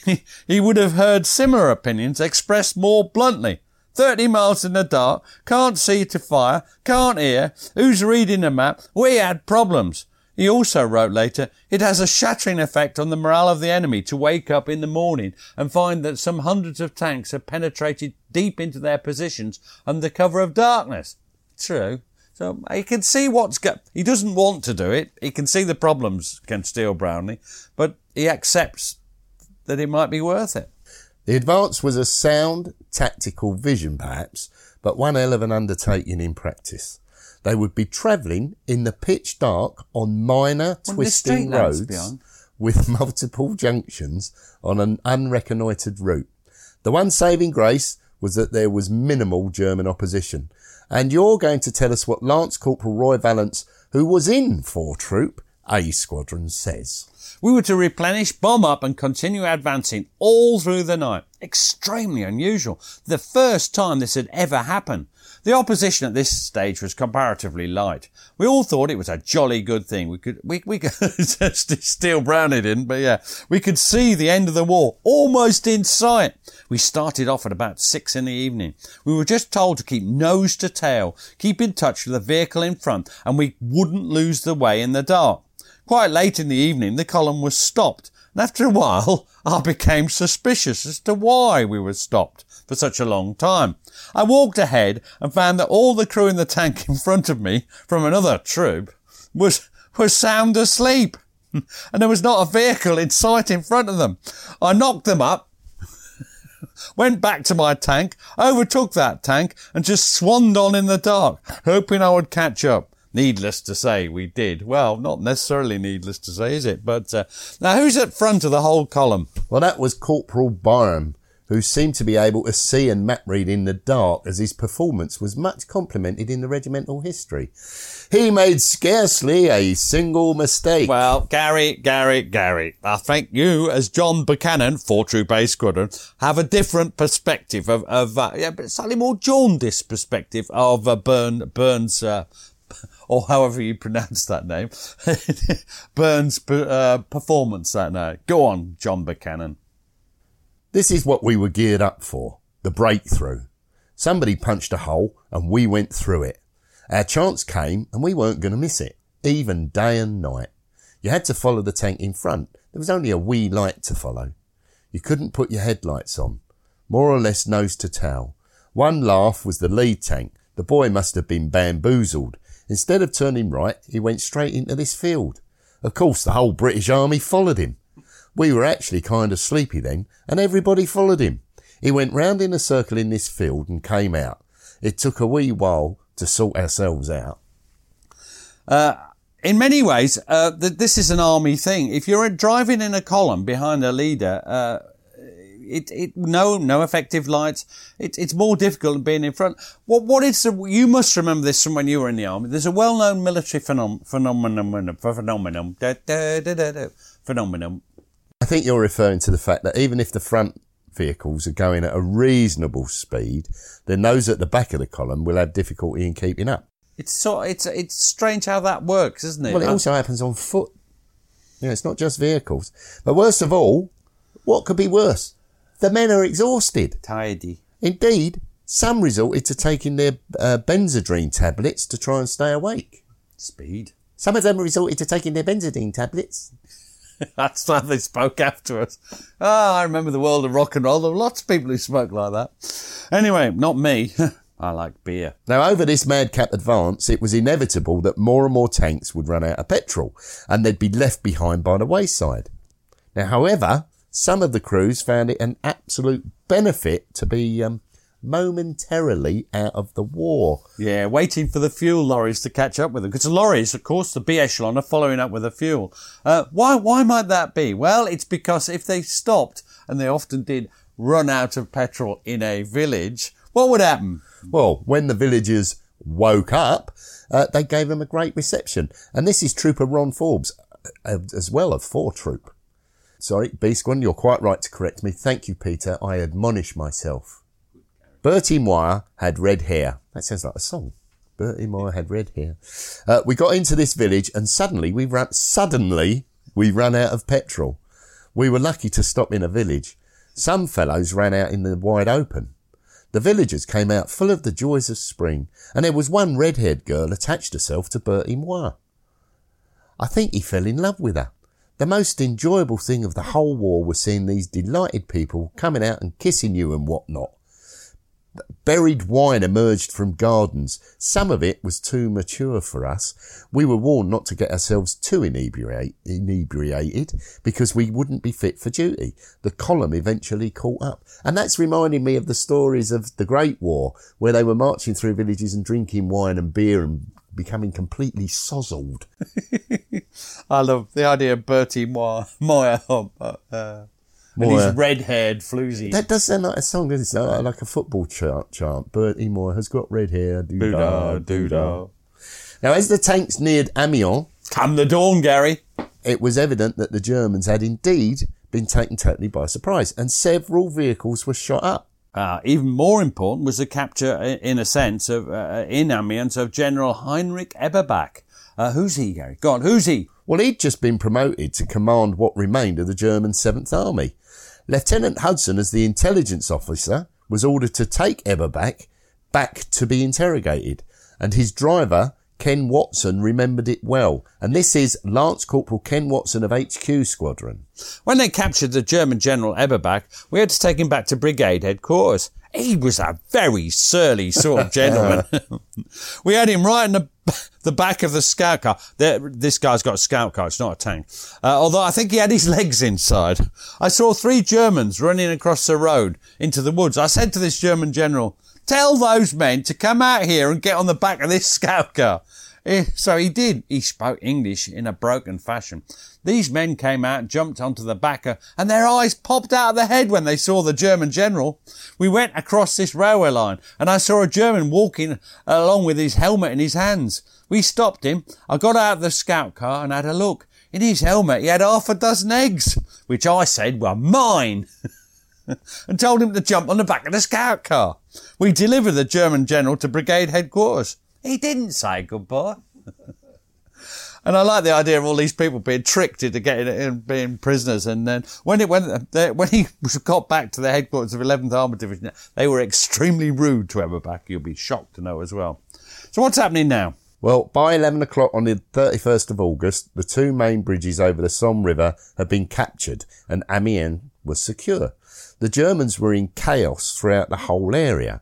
[SPEAKER 2] he would have heard similar opinions expressed more bluntly. 30 miles in the dark, can't see to fire, can't hear, who's reading the map? We had problems. He also wrote later, it has a shattering effect on the morale of the enemy to wake up in the morning and find that some hundreds of tanks have penetrated deep into their positions under cover of darkness. True. So he can see what's go- he doesn't want to do it. He can see the problems, Ken Steel Brownlie, but he accepts that it might be worth it.
[SPEAKER 3] The advance was a sound tactical vision, perhaps, but one hell of an undertaking in practice. They would be travelling in the pitch dark on minor
[SPEAKER 2] Well,
[SPEAKER 3] twisting roads with multiple junctions on an unreconnoitred route. The one saving grace was that there was minimal German opposition. And you're going to tell us what Lance Corporal Roy Valance, who was in 4 Troop A Squadron, says.
[SPEAKER 2] We were to replenish, bomb up, and continue advancing all through the night. Extremely unusual. The first time this had ever happened. The opposition at this stage was comparatively light. We all thought it was a jolly good thing. We could, we, we could, Steel Brownlie didn't, but yeah, we could see the end of the war almost in sight. We started off at about six in the evening. We were just told to keep nose to tail, keep in touch with the vehicle in front, and we wouldn't lose the way in the dark. Quite late in the evening, the column was stopped, after a while, I became suspicious as to why we were stopped for such a long time. I walked ahead and found that all the crew in the tank in front of me, from another troop, was, was sound asleep. And there was not a vehicle in sight in front of them. I knocked them up, went back to my tank, overtook that tank, and just swanned on in the dark, hoping I would catch up. Needless to say, we did. Well, not necessarily needless to say, is it? But uh, now, who's at front of the whole column?
[SPEAKER 3] Well, that was Corporal Byram, who seemed to be able to see and map read in the dark as his performance was much complimented in the regimental history. He made scarcely a single mistake.
[SPEAKER 2] Well, Gary, Gary, Gary, I think you, as John Buchanan, 4 Troop A Squadron, have a different perspective of, of uh, yeah, but slightly more jaundiced perspective of uh, Burn, Burns, uh, or however you pronounce that name, Burns' uh, performance that night. Go on, John Buchanan.
[SPEAKER 3] This is what we were geared up for. The breakthrough. Somebody punched a hole and we went through it. Our chance came and we weren't going to miss it, even day and night. You had to follow the tank in front. There was only a wee light to follow. You couldn't put your headlights on. More or less nose to tail. One laugh was the lead tank. The boy must have been bamboozled. Instead of turning right, he went straight into this field. Of course, the whole British Army followed him. We were actually kind of sleepy then, and everybody followed him. He went round in a circle in this field and came out. It took a wee while to sort ourselves out.
[SPEAKER 2] Uh, in many ways, uh, th- this is an army thing. If you're driving in a column behind a leader, uh, it, it, no, no effective lights. It, it's more difficult than being in front. What, what is the, you must remember this from when you were in the army. There's a well-known military phenom, phenomenon, phenomenon, da, da, da, phenomenon.
[SPEAKER 3] I think you're referring to the fact that even if the front vehicles are going at a reasonable speed, then those at the back of the column will have difficulty in keeping up.
[SPEAKER 2] It's so, it's, it's strange how that works, isn't it?
[SPEAKER 3] Well, it uh, also happens on foot. You know, it's not just vehicles. But worst of all, what could be worse? The men are exhausted.
[SPEAKER 2] Tidy.
[SPEAKER 3] Indeed, some resorted to taking their uh, Benzedrine tablets to try and stay awake.
[SPEAKER 2] Speed.
[SPEAKER 3] Some of them resorted to taking their Benzedrine tablets.
[SPEAKER 2] That's how they spoke after us. Ah, I remember the world of rock and roll. There were lots of people who spoke like that. Anyway, not me. I like beer.
[SPEAKER 3] Now, over this madcap advance, it was inevitable that more and more tanks would run out of petrol and they'd be left behind by the wayside. Now, however, some of the crews found it an absolute benefit to be um, momentarily out of the war.
[SPEAKER 2] Yeah, waiting for the fuel lorries to catch up with them. Because the lorries, of course, the B echelon are following up with the fuel. Uh, why, why might that be? Well, it's because if they stopped, and they often did, run out of petrol in a village, what would happen?
[SPEAKER 3] Well, when the villagers woke up, uh, they gave them a great reception. And this is Trooper Ron Forbes, uh, as well as four troop. Sorry, B Squad, you're quite right to correct me. Thank you, Peter. I admonish myself. Bertie Moir had red hair. That sounds like a song. Bertie Moir had red hair. Uh, we got into this village and suddenly we ran, suddenly we ran out of petrol. We were lucky to stop in a village. Some fellows ran out in the wide open. The villagers came out full of the joys of spring, and there was one red-haired girl attached herself to Bertie Moir. I think he fell in love with her. The most enjoyable thing of the whole war was seeing these delighted people coming out and kissing you and whatnot. Buried wine emerged from gardens. Some of it was too mature for us. We were warned not to get ourselves too inebriate, inebriated because we wouldn't be fit for duty. The column eventually caught up. And that's reminding me of the stories of the Great War, where they were marching through villages and drinking wine and beer and becoming completely sozzled.
[SPEAKER 2] I love the idea of Bertie Moore, Moore, uh, and his red-haired floozy.
[SPEAKER 3] That does sound like a song, doesn't it? Like- Like a football chant. chant. Bertie Moore has got red hair.
[SPEAKER 2] Doo-dah, doo-dah.
[SPEAKER 3] Now, as the tanks neared Amiens,
[SPEAKER 2] Come the dawn, Gary.
[SPEAKER 3] it was evident that the Germans had indeed been taken totally by surprise, and several vehicles were shot up.
[SPEAKER 2] Uh, even more important was the capture, in a sense, of uh, in Amiens of General Heinrich Eberbach. Uh, who's he, Gary? Go on, who's he?
[SPEAKER 3] Well, he'd just been promoted to command what remained of the German Seventh Army. Lieutenant Hudson, as the intelligence officer, was ordered to take Eberbach back to be interrogated, and his driver, Ken Watson, remembered it well. And this is Lance Corporal Ken Watson of HQ Squadron.
[SPEAKER 2] When they captured the German General Eberbach, we had to take him back to brigade headquarters. He was a very surly sort of gentleman. we had him right in the, the back of the scout car. There, this guy's got a scout car, it's not a tank. Uh, although I think he had his legs inside. I saw three Germans running across the road into the woods. I said to this German general, tell those men to come out here and get on the back of this scout car. Eh, So he did. He spoke English in a broken fashion. These men came out, jumped onto the backer, and their eyes popped out of their head when they saw the German general. We went across this railway line, and I saw a German walking along with his helmet in his hands. We stopped him. I got out of the scout car and had a look. In his helmet, he had half a dozen eggs, which I said were mine. and told him to jump on the back of the scout car. We delivered the German general to brigade headquarters. He didn't say goodbye. and I like the idea of all these people being tricked into getting in, being prisoners. And then when it when they, when he got back to the headquarters of 11th Armored Division, they were extremely rude to Eberbach. You'll be shocked to know as well. So what's happening now?
[SPEAKER 3] Well, by 11 o'clock on the 31st of August, the two main bridges over the Somme River had been captured and Amiens was secure. The Germans were in chaos throughout the whole area.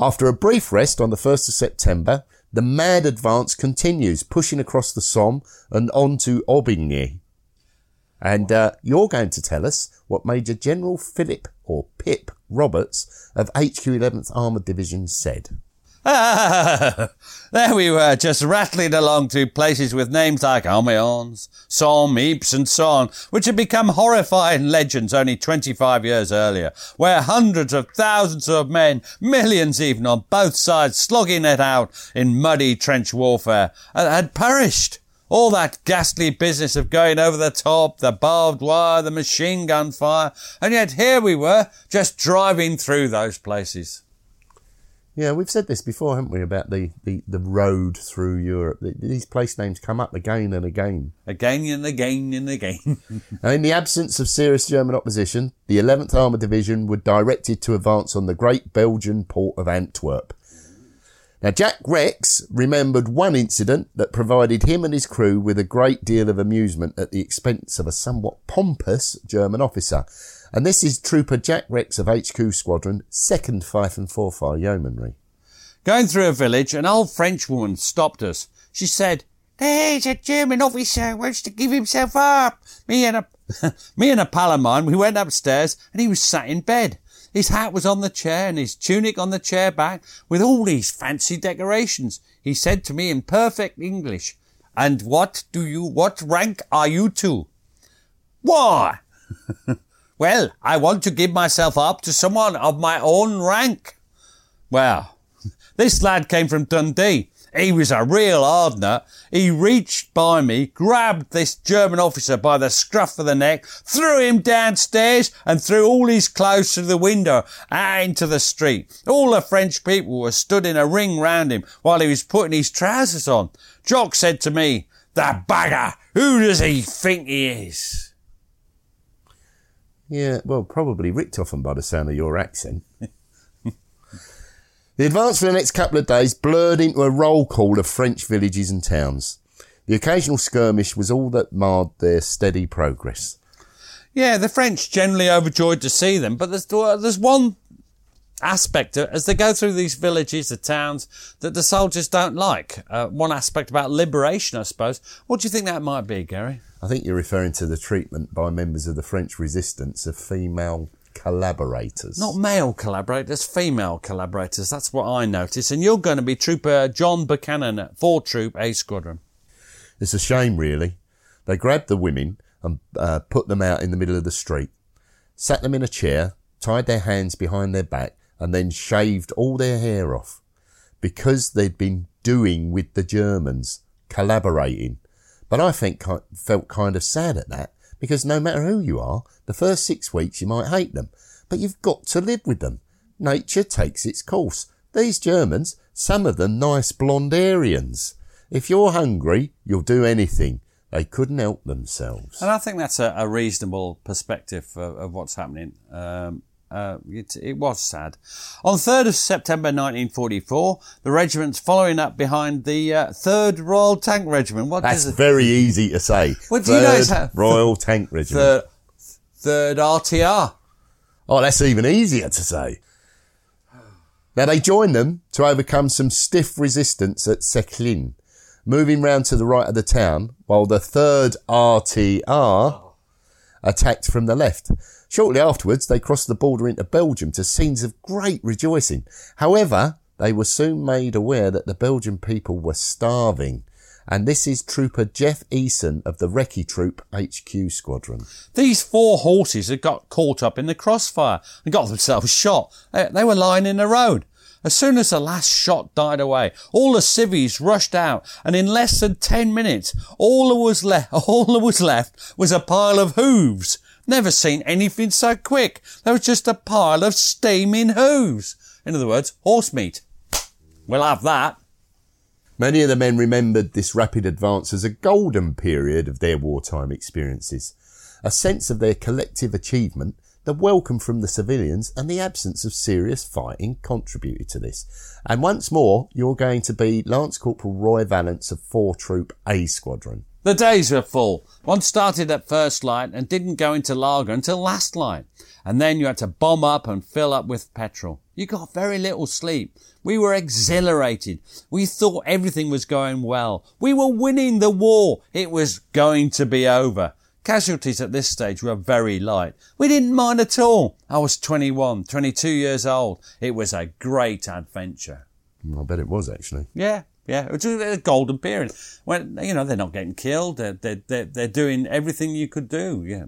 [SPEAKER 3] After a brief rest on the 1st of September, the mad advance continues, pushing across the Somme and on to Aubigny. And uh, you're going to tell us what Major General Philip or Pip Roberts of HQ 11th Armoured Division said.
[SPEAKER 2] Ah, there we were, just rattling along through places with names like Amiens, Somme, Ypres, and so on, which had become horrifying legends only 25 years earlier, where hundreds of thousands of men, millions even on both sides, slogging it out in muddy trench warfare, had perished. All that ghastly business of going over the top, the barbed wire, the machine gun fire, and yet here we were, just driving through those places.
[SPEAKER 3] Yeah, we've said this before, haven't we, about the, the, the road through Europe. These place names come up again and again.
[SPEAKER 2] Again and again and again.
[SPEAKER 3] now, in the absence of serious German opposition, the 11th Armoured Division were directed to advance on the great Belgian port of Antwerp. Now, Jack Rex remembered one incident that provided him and his crew with a great deal of amusement at the expense of a somewhat pompous German officer. And this is Trooper Jack Rex of HQ Squadron, 2nd Fife and Forfar Yeomanry.
[SPEAKER 2] Going through a village, an old French woman stopped us. She said, There's a German officer wants to give himself up. Me and a, me and a pal of mine, we went upstairs and he was sat in bed. His hat was on the chair and his tunic on the chair back with all these fancy decorations. He said to me in perfect English, and what do you, what rank are you to? Why? Well, I want to give myself up to someone of my own rank. Well, this lad came from Dundee. He was a real hard nut. He reached by me, grabbed this German officer by the scruff of the neck, threw him downstairs and threw all his clothes through the window out into the street. All the French people were stood in a ring round him while he was putting his trousers on. Jock said to me, the bagger, who does he think he is?
[SPEAKER 3] Yeah, well, probably Richthofen by the sound of your accent. the advance for the next couple of days blurred into a roll call of French villages and towns. The occasional skirmish was all that marred their steady progress.
[SPEAKER 2] Yeah, the French generally overjoyed to see them, but there's there's one aspect as they go through these villages, the towns that the soldiers don't like. Uh, one aspect about liberation, I suppose. What do you think that might be, Gary?
[SPEAKER 3] I think you're referring to the treatment by members of the French resistance of female collaborators.
[SPEAKER 2] Not male collaborators, female collaborators. That's what I noticed. And you're going to be Trooper John Buchanan at 4 Troop A Squadron.
[SPEAKER 3] It's a shame, really. They grabbed the women and uh, put them out in the middle of the street, sat them in a chair, tied their hands behind their back, and then shaved all their hair off because they'd been doing with the Germans, collaborating. But I think felt kind of sad at that because no matter who you are, the first six weeks you might hate them, but you've got to live with them. Nature takes its course. These Germans, some of them nice blonde Aryans. If you're hungry, you'll do anything. They couldn't help themselves.
[SPEAKER 2] And I think that's a, a reasonable perspective of, of what's happening. Um, uh, it, it, was sad. On 3rd of September 1944, the regiment's following up behind the uh, 3rd Royal Tank Regiment.
[SPEAKER 3] What That's very easy to say.
[SPEAKER 2] What do you know?
[SPEAKER 3] Royal Tank Regiment.
[SPEAKER 2] Third, third RTR.
[SPEAKER 3] Oh, that's even easier to say. Now they joined them to overcome some stiff resistance at Seclin, moving round to the right of the town, while the 3rd RTR attacked from the left. Shortly afterwards, they crossed the border into Belgium to scenes of great rejoicing. However, they were soon made aware that the Belgian people were starving. And this is Trooper Jeff Eason of the Recce Troop HQ Squadron.
[SPEAKER 2] These four horses had got caught up in the crossfire and got themselves shot. They were lying in the road. As soon as the last shot died away, all the civvies rushed out, and in less than ten minutes, all that was left, all that was left was a pile of hooves Never seen anything so quick. There was just a pile of steaming hooves. In other words, horse meat. We'll have that.
[SPEAKER 3] Many of the men remembered this rapid advance as a golden period of their wartime experiences. A sense of their collective achievement The welcome from the civilians and the absence of serious fighting contributed to this. And once more, you're going to be Lance Corporal Roy Valance of 4 Troop A Squadron.
[SPEAKER 2] The days were full. One started at first light and didn't go into lager until last light. And then you had to bomb up and fill up with petrol. You got very little sleep. We were exhilarated. We thought everything was going well. We were winning the war. It was going to be over. Casualties at this stage were very light. We didn't mind at all. I was 21, 22 years old. It was a great adventure.
[SPEAKER 3] I bet it was actually.
[SPEAKER 2] Yeah, yeah, it was a golden period. When you know they're not getting killed, they're they're they're, they're doing everything you could do. Yeah,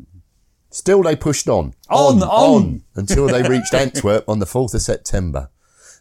[SPEAKER 3] Still, they pushed on,
[SPEAKER 2] On, on.
[SPEAKER 3] until they reached Antwerp on the 4th of September.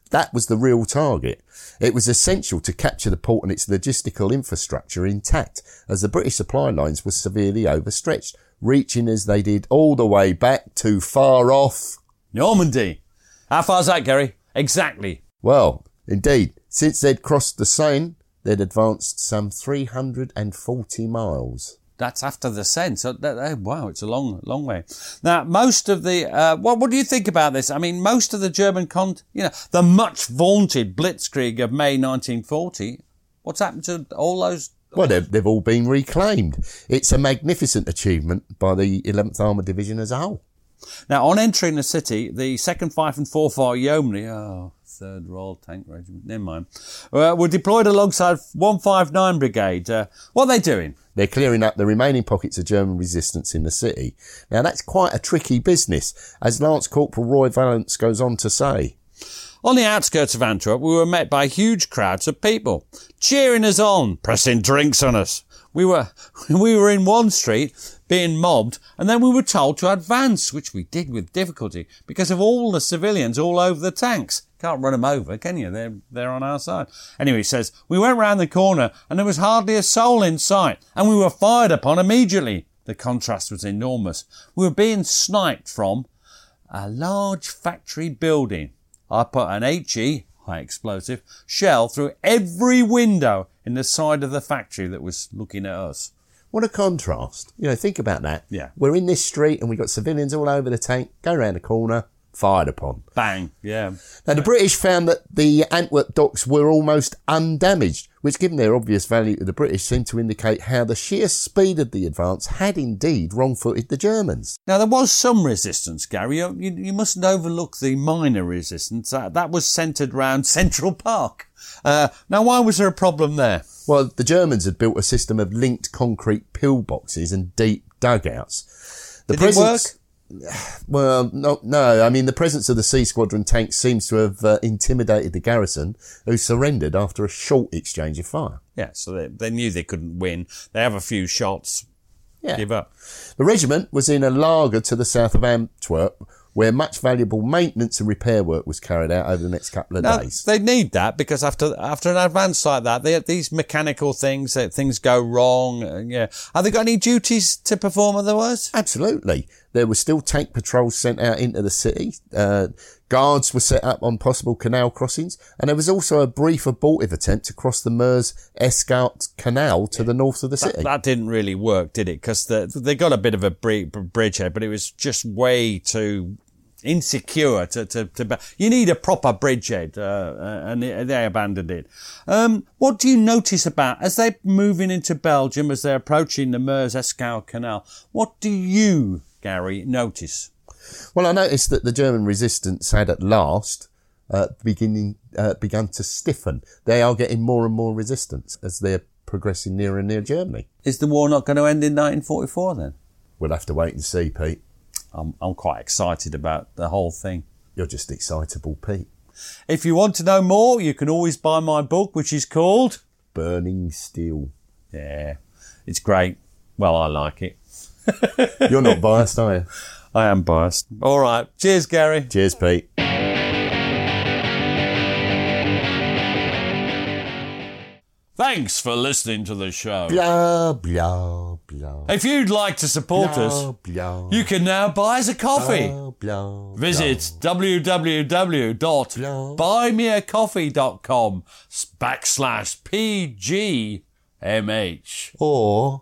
[SPEAKER 3] That was the real target. It was essential to capture the port and its logistical infrastructure intact, as the British supply lines were severely overstretched, reaching as they did all the way back to far off.
[SPEAKER 2] Normandy. How far's that, Gary? Exactly.
[SPEAKER 3] Well, indeed, since they'd crossed the Seine, they'd advanced some 340 miles.
[SPEAKER 2] That's after the Seine. So that, that- wow, it's a long, long way. Now, most of the uh, what what do you think about this? I mean, most of the German con, you know, the much vaunted Blitzkrieg of May 1940. What's happened to all those?
[SPEAKER 3] Well, they've, they've all been reclaimed. It's a magnificent achievement by the 11th Armoured Division as a whole.
[SPEAKER 2] Now, on entering the city, the second, Fife and Forfar yeomanry, oh, third Royal Tank Regiment, never mind, uh, were deployed alongside 159 Brigade. Uh, what are they doing?
[SPEAKER 3] They're clearing up the remaining pockets of German resistance in the city. Now, that's quite a tricky business, as Lance Corporal Roy Valence goes on to say.
[SPEAKER 2] On the outskirts of Antwerp, we were met by huge crowds of people, cheering us on, pressing drinks on us. We were, we were in one street, being mobbed, and then we were told to advance, which we did with difficulty, because of all the civilians all over the tanks. Can't run them over, can you? They're, they're on our side. Anyway, he says, we went round the corner, and there was hardly a soul in sight, and we were fired upon immediately. The contrast was enormous. We were being sniped from a large factory building. I put an HE, high explosive, shell through every window in the side of the factory that was looking at us.
[SPEAKER 3] What a contrast. You know, think about that.
[SPEAKER 2] Yeah.
[SPEAKER 3] We're in this street and we've got civilians all over the tank, go round the corner, fired upon.
[SPEAKER 2] Bang, yeah.
[SPEAKER 3] Now, the British found that the Antwerp docks were almost undamaged, which, given their obvious value to the British, seemed to indicate how the sheer speed of the advance had indeed wrong-footed the Germans.
[SPEAKER 2] Now, there was some resistance, Gary. You, you, you mustn't overlook the minor resistance. That, that was centred round Central Park. Uh, now, why was there a problem there?
[SPEAKER 3] Well, the Germans had built a system of linked concrete pillboxes and deep dugouts. The
[SPEAKER 2] Did it work?
[SPEAKER 3] Well, no, no. I mean, the presence of the C Squadron tanks seems to have uh, intimidated the garrison, who surrendered after a short exchange of fire.
[SPEAKER 2] Yeah, so they, they knew they couldn't win. They have a few shots,
[SPEAKER 3] Yeah.
[SPEAKER 2] give up.
[SPEAKER 3] The regiment was in a lager to the south of Antwerp, where much valuable maintenance and repair work was carried out over the next couple of
[SPEAKER 2] Now,
[SPEAKER 3] days.
[SPEAKER 2] they need that because after after an advance like that, they these mechanical things things go wrong. uh, yeah, have they got any duties to perform otherwise?
[SPEAKER 3] Absolutely. There were still tank patrols sent out into the city. Uh, guards were set up on possible canal crossings. And there was also a brief abortive attempt to cross the Meuse Escaut Canal to the north of the city.
[SPEAKER 2] that didn't really work, did it? Because the, they got a bit of a bri- bridgehead, but it was just way too insecure to, to, to you need a proper bridgehead, uh, uh, and they they abandoned it. Um, what do you notice about, as they're moving into Belgium, as they're approaching the Meuse Escaut Canal, what do you, Gary, notice?
[SPEAKER 3] Well, I noticed that the German resistance had at last uh, beginning uh, begun to stiffen. They are getting more and more resistance as they're progressing nearer and nearer Germany.
[SPEAKER 2] Is the war not going to end in 1944 then?
[SPEAKER 3] We'll have to wait and see, Pete.
[SPEAKER 2] I'm, I'm quite excited about the whole thing.
[SPEAKER 3] You're just excitable, Pete.
[SPEAKER 2] If you want to know more, you can always buy my book, which is called
[SPEAKER 3] Burning Steel.
[SPEAKER 2] Yeah, it's great. Well, I like it.
[SPEAKER 3] You're not biased, are you?
[SPEAKER 2] I am biased. All right. Cheers, Gary.
[SPEAKER 3] Cheers, Pete.
[SPEAKER 2] Thanks for listening to the show.
[SPEAKER 3] Blah, blah, blah.
[SPEAKER 2] If you'd like to support
[SPEAKER 3] Blah,
[SPEAKER 2] us,
[SPEAKER 3] blah,
[SPEAKER 2] you can now buy us a coffee.
[SPEAKER 3] blah, blah,
[SPEAKER 2] Visit www.buymeacoffee.com backslash PGMH.
[SPEAKER 3] Or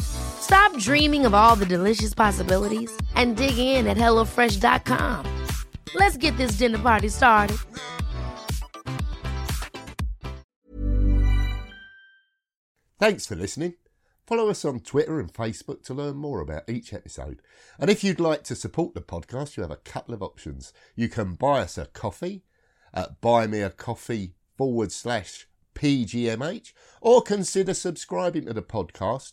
[SPEAKER 4] Stop dreaming of all the delicious possibilities and dig in at HelloFresh.com. Let's get this dinner party started.
[SPEAKER 3] Thanks for listening. Follow us on Twitter and Facebook to learn more about each episode. And if you'd like to support the podcast, you have a couple of options. You can buy us a coffee at buymeacoffee forward slash PGMH or consider subscribing to the podcast